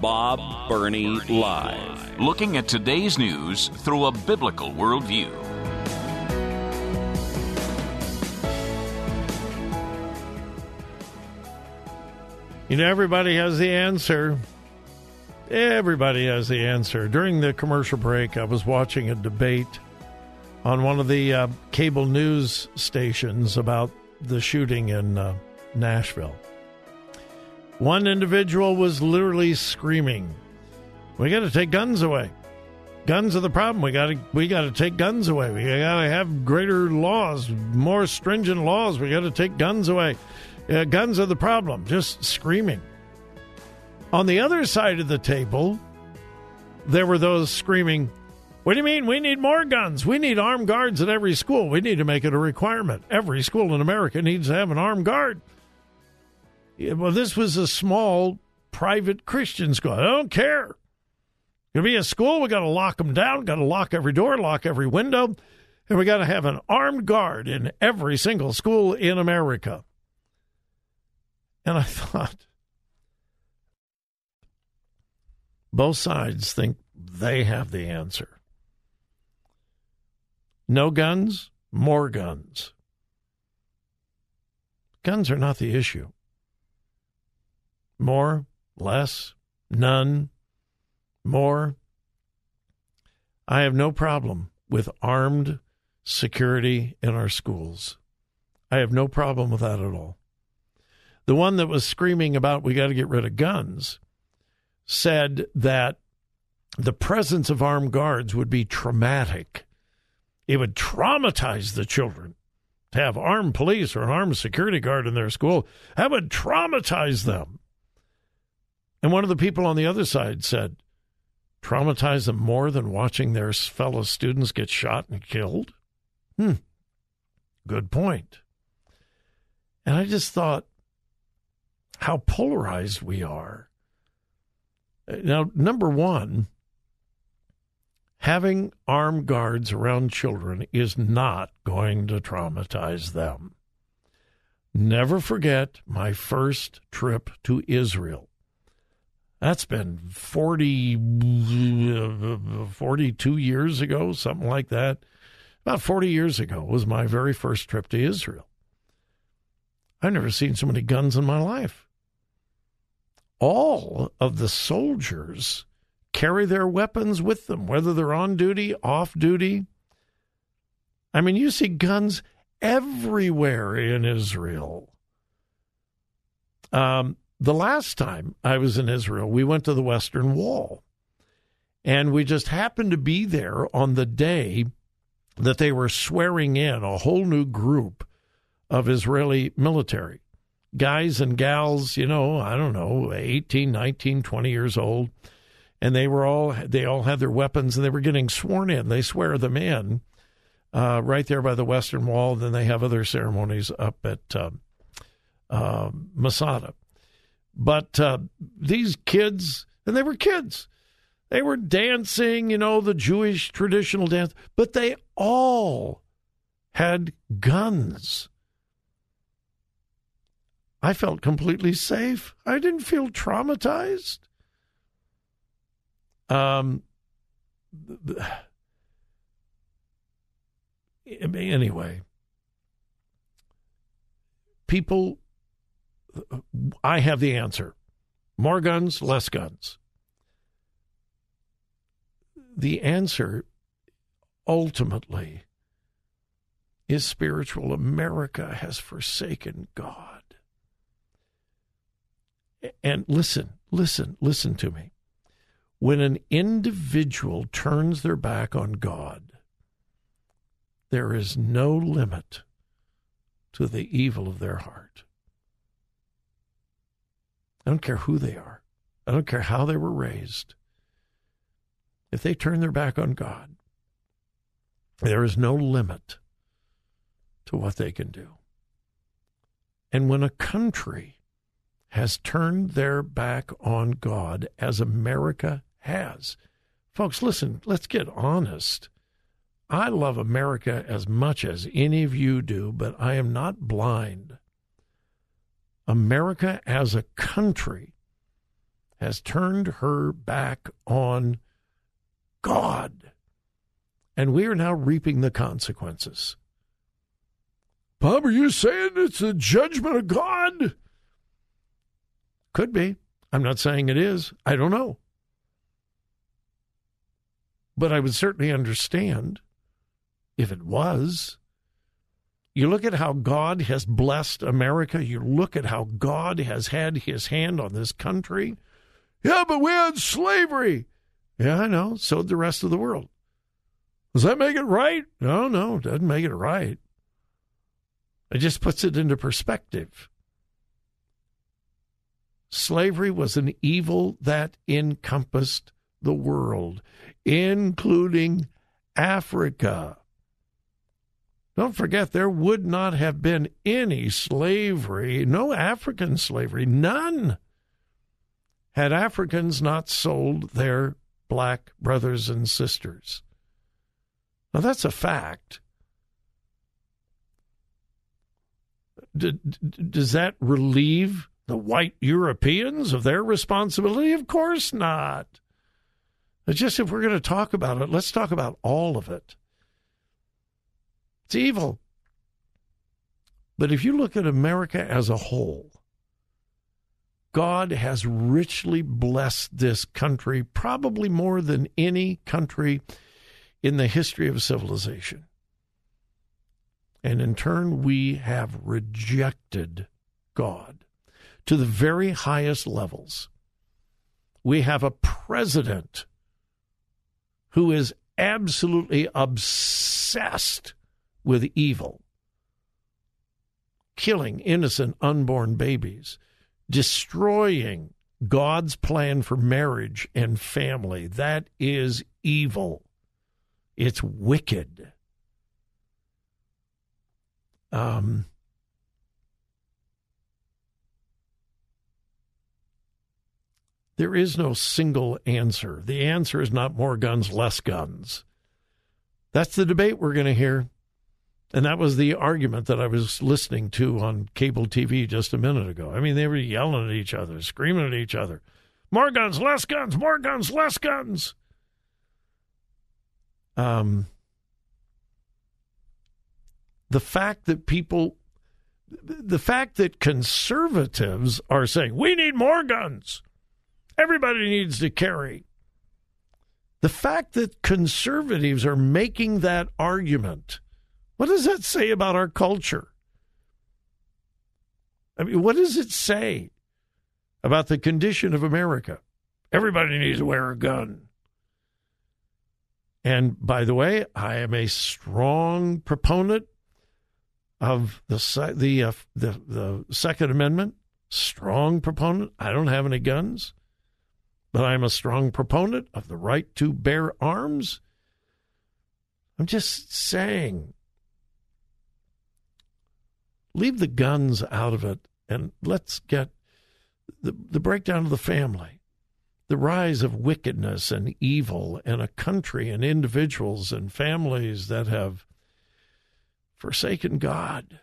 Bob Burney Live. Looking at today's news through a biblical worldview. You know, everybody has the answer. Everybody has the answer. During the commercial break, I was watching a debate on one of the uh, cable news stations about the shooting in uh, Nashville. One individual was literally screaming, "We got to take guns away. Guns are the problem. We got to we got to take guns away. We got to have greater laws, more stringent laws. We got to take guns away. Uh, guns are the problem." Just screaming. On the other side of the table, there were those screaming, What do you mean? We need more guns. We need armed guards at every school. We need to make it a requirement. Every school in America needs to have an armed guard. Well, this was a small private Christian school. I don't care. Gonna be a school. We got to lock them down. Got to lock every door, lock every window, and we got to have an armed guard in every single school in America. And I thought, both sides think they have the answer. No guns, more guns. Guns are not the issue. More, less, none, more. I have no problem with armed security in our schools. I have no problem with that at all. The one that was screaming about we got to get rid of guns said that the presence of armed guards would be traumatic. It would traumatize the children to have armed police or an armed security guard in their school. That would traumatize them. And one of the people on the other side said, traumatize them more than watching their fellow students get shot and killed? Hmm. Good point. And I just thought how polarized we are. Now, number one, having armed guards around children is not going to traumatize them. Never forget my first trip to Israel. That's been 40, 42 years ago, something like that. About 40 years ago was my very first trip to Israel. I've never seen so many guns in my life all of the soldiers carry their weapons with them, whether they're on duty, off duty. I mean, you see guns everywhere in Israel. Um, the last time I was in Israel, we went to the Western Wall. And we just happened to be there on the day that they were swearing in a whole new group of Israeli military guys and gals, you know, I don't know, 18, 19, 20 years old. And they were all, they all had their weapons and they were getting sworn in. They swear them in uh, right there by the Western Wall. Then they have other ceremonies up at uh, uh, Masada. But uh, these kids, and they were kids, they were dancing, you know, the Jewish traditional dance, but they all had guns. I felt completely safe. I didn't feel traumatized. Um, anyway, people, I have the answer more guns, less guns. The answer ultimately is spiritual. America has forsaken God. And listen, listen, listen to me. When an individual turns their back on God, there is no limit to the evil of their heart. I don't care who they are. I don't care how they were raised. If they turn their back on God, there is no limit to what they can do. And when a country has turned their back on God, as America has, folks, listen, let's get honest. I love America as much as any of you do, but I am not blind. America as a country has turned her back on God. And we are now reaping the consequences. Bob, are you saying it's a judgment of God? Could be. I'm not saying it is. I don't know. But I would certainly understand if it was. You look at how God has blessed America. You look at how God has had his hand on this country. Yeah, but we had slavery. Yeah, I know. So did the rest of the world. Does that make it right? No, no, it doesn't make it right. It just puts it into perspective. Slavery was an evil that encompassed the world, including Africa. Don't forget, there would not have been any slavery, no African slavery, none, had Africans not sold their black brothers and sisters. Now, that's a fact. D- does that relieve the white Europeans of their responsibility? Of course not. It's just if we're going to talk about it, let's talk about all of it. It's evil. But if you look at America as a whole, God has richly blessed this country, probably more than any country in the history of civilization. And in turn, we have rejected God to the very highest levels. We have a president who is absolutely obsessed with evil, killing innocent unborn babies, destroying God's plan for marriage and family. That is evil. It's wicked. Um, there is no single answer. The answer is not more guns, less guns. That's the debate we're going to hear. And that was the argument that I was listening to on cable TV just a minute ago. I mean, they were yelling at each other, screaming at each other. More guns, less guns, more guns, less guns. Um, the fact that people, the fact that conservatives are saying, we need more guns, everybody needs to carry. The fact that conservatives are making that argument, what does that say about our culture? I mean, what does it say about the condition of America? Everybody needs to wear a gun. And by the way, I am a strong proponent of the the uh, the, the Second Amendment. Strong proponent. I don't have any guns, but I'm a strong proponent of the right to bear arms. I'm just saying, leave the guns out of it, and let's get the the breakdown of the family the rise of wickedness and evil in a country and individuals and families that have forsaken God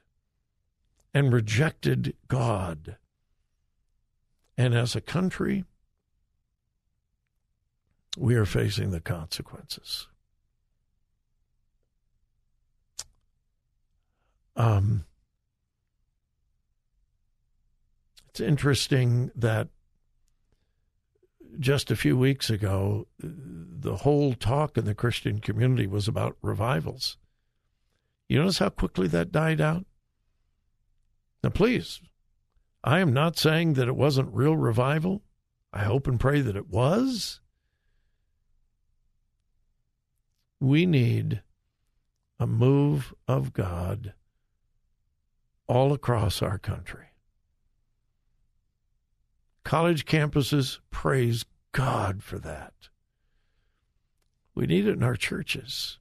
and rejected God. And as a country, we are facing the consequences. Um, it's interesting that just a few weeks ago, the whole talk in the Christian community was about revivals. You notice how quickly that died out? Now, please, I am not saying that it wasn't real revival. I hope and pray that it was. We need a move of God all across our country. College campuses, praise God for that. We need it in our churches.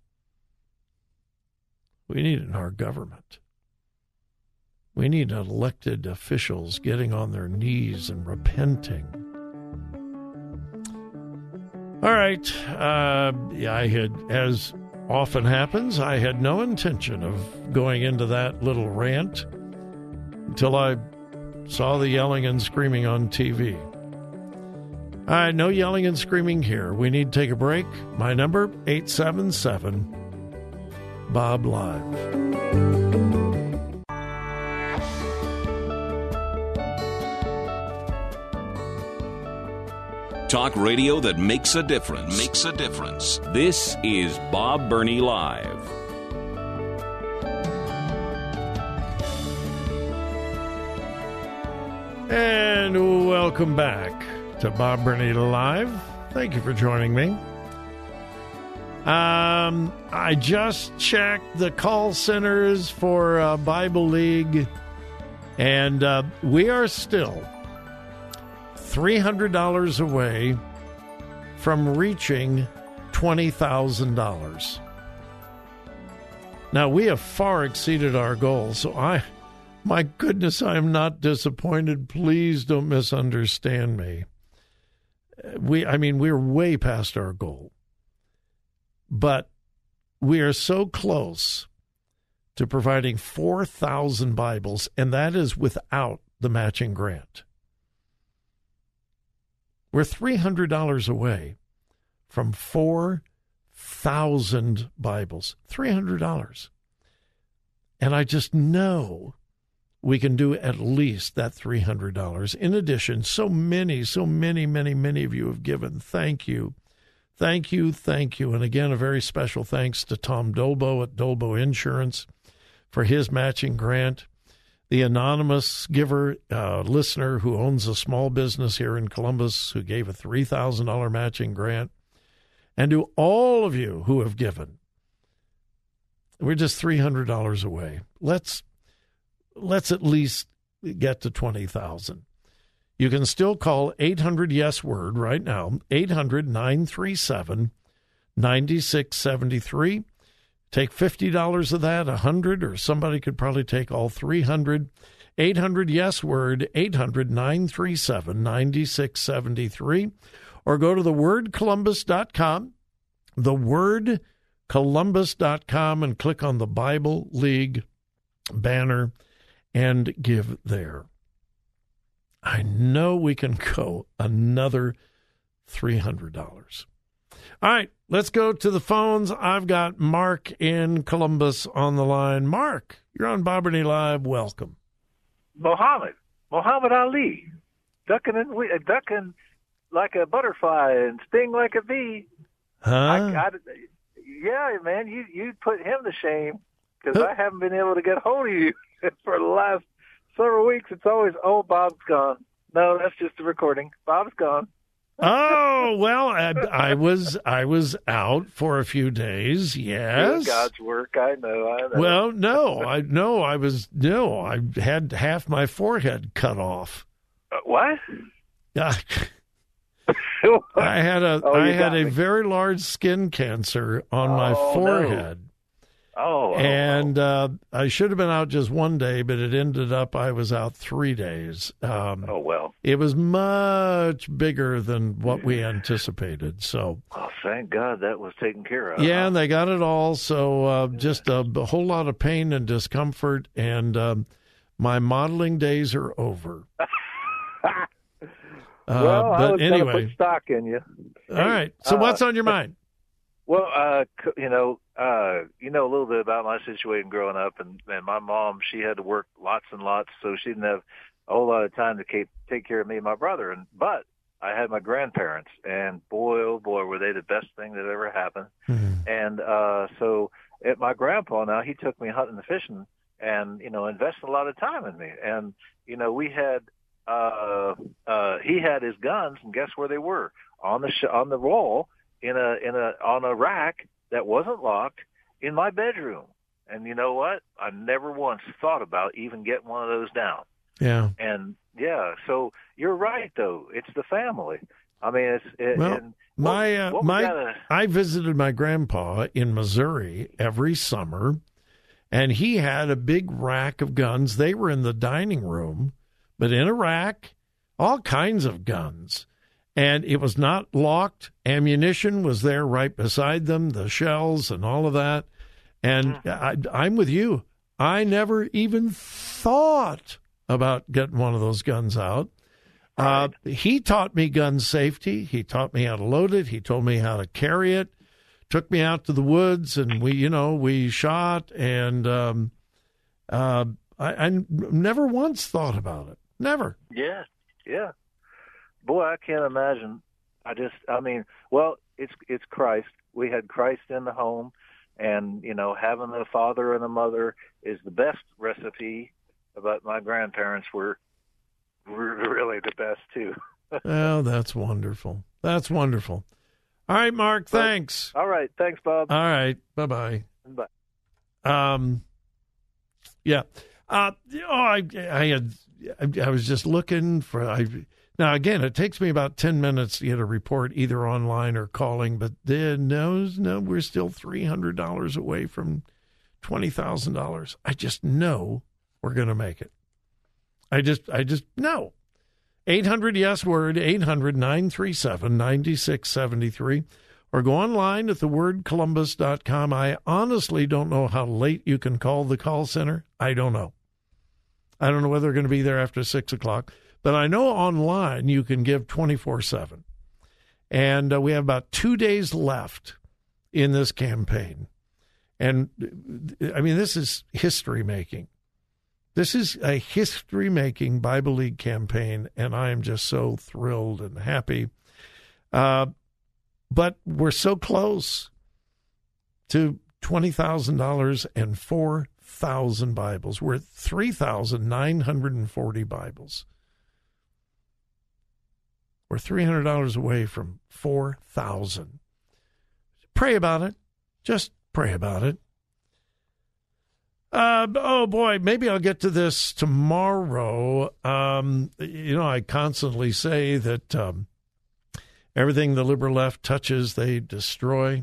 We need it in our government. We need elected officials getting on their knees and repenting. All right. Uh, yeah, I had, as often happens, I had no intention of going into that little rant until I saw the yelling and screaming on TV. All right, no yelling and screaming here. We need to take a break. My number, 877 Bob Live. Talk radio that makes a difference. Makes a difference. This is Bob Burney Live. And welcome back to Bob Burney Live. Thank you for joining me. Um, I just checked the call centers for uh, Bible League, and uh, we are still $300 away from reaching $20,000. Now, we have far exceeded our goal, so I, my goodness, I am not disappointed. Please don't misunderstand me. We, I mean, we're way past our goal, but we are so close to providing 4,000 Bibles, and that is without the matching grant. We're $300 away from 4,000 Bibles. $300. And I just know we can do at least that $300. In addition, so many, so many, many, many of you have given. Thank you. Thank you. Thank you. And again, a very special thanks to Tom Dolbo at Dolbo Insurance for his matching grant the anonymous giver, uh, listener who owns a small business here in Columbus who gave a $3,000 matching grant, and to all of you who have given. We're just $300 away. Let's let's at least get to 20,000. You can still call 800 yes word right now, 800 937 9673 Take $50 of that, 100 or somebody could probably take all 300. 800 yes word 800 937 9673 or go to thewordcolumbus.com thewordcolumbus.com and click on the Bible League banner and give there. I know we can go another $300. All right, let's go to the phones. I've got Mark in Columbus on the line. Mark, you're on Bob Burney Live. Welcome. Muhammad, Muhammad Ali, ducking and ducking like a butterfly and sting like a bee. Huh? I, I, yeah, man, you you put him to shame because I haven't been able to get hold of you for the last several weeks. It's always, oh, Bob's gone. No, that's just a recording. Bob's gone oh well, I, I, was I was out for a few days. Yes, God's work. I know. I know. Well, no, I no, I was no. I had half my forehead cut off. Uh, what? I had a oh, I had a very large skin cancer on oh, my forehead. No. Oh, and uh, I should have been out just one day, but it ended up I was out three days. Um, oh well, it was much bigger than what we anticipated. So, oh, thank God that was taken care of. Yeah, and they got it all. So, uh, just a, a, whole lot of pain and discomfort, and um, my modeling days are over. uh, but I was anyway, put stock in you. All right. So, what's on your mind? Well, uh, you know, uh, you know a little bit about my situation growing up, and, and my mom, she had to work lots and lots, so she didn't have a whole lot of time to keep, take care of me and my brother. And but I had my grandparents, and boy, oh boy, were they the best thing that ever happened. Mm-hmm. And uh, so, at my grandpa now, he took me hunting and fishing, and you know, invested a lot of time in me. And you know, we had uh, uh, he had his guns, and guess where they were on the sh- on the wall in a in a on a rack that wasn't locked in my bedroom. And you know what? I never once thought about even getting one of those down. Yeah. And yeah, so you're right though. It's the family. I mean, it's it, Well, and My uh, what my gotta- I visited my grandpa in Missouri every summer, and he had a big rack of guns. They were in the dining room, but in a rack, all kinds of guns. And it was not locked. Ammunition was there right beside them, the shells and all of that. And I, I'm with you. I never even thought about getting one of those guns out. Uh, he taught me gun safety. He taught me how to load it. He told me how to carry it. Took me out to the woods, and we, you know, we shot. And um, uh, I, I never once thought about it. Never. Yeah, yeah. Boy, I can't imagine. I just, I mean, well, it's it's Christ. We had Christ in the home, and you know, having a father and a mother is the best recipe. But my grandparents were were really the best too. oh, that's wonderful. That's wonderful. All right, Mark. Thanks. All right, thanks, Bob. All right. Bye bye. Bye. Um, yeah. Uh, oh, I, I had, I, I was just looking for. I now again, it takes me about ten minutes to get a report either online or calling, but then no, no, we're still three hundred dollars away from twenty thousand dollars. I just know we're going to make it. I just, I just know. 800 yes word 800 937 9673 or go online at thewordcolumbus.com. I honestly don't know how late you can call the call center. I don't know. I don't know whether they're going to be there after six o'clock, but I know online you can give 24 7. And uh, we have about two days left in this campaign. And I mean, this is history making. This is a history making Bible League campaign, and I am just so thrilled and happy. Uh, but we're so close to $20,000 and 4,000 Bibles. We're at 3,940 Bibles. We're $300 away from 4,000. Pray about it. Just pray about it. Uh, oh boy, maybe I'll get to this tomorrow. Um, you know, I constantly say that um, everything the liberal left touches, they destroy.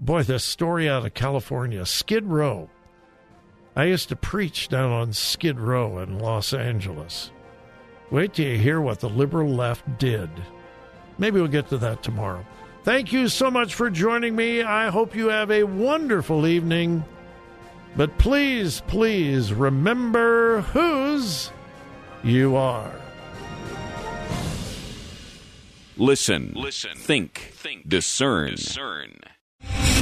Boy, this story out of California, Skid Row. I used to preach down on Skid Row in Los Angeles. Wait till you hear what the liberal left did. Maybe we'll get to that tomorrow. Thank you so much for joining me. I hope you have a wonderful evening. But please, please remember whose you are. Listen. Listen. Think. Think. Discern. Discern.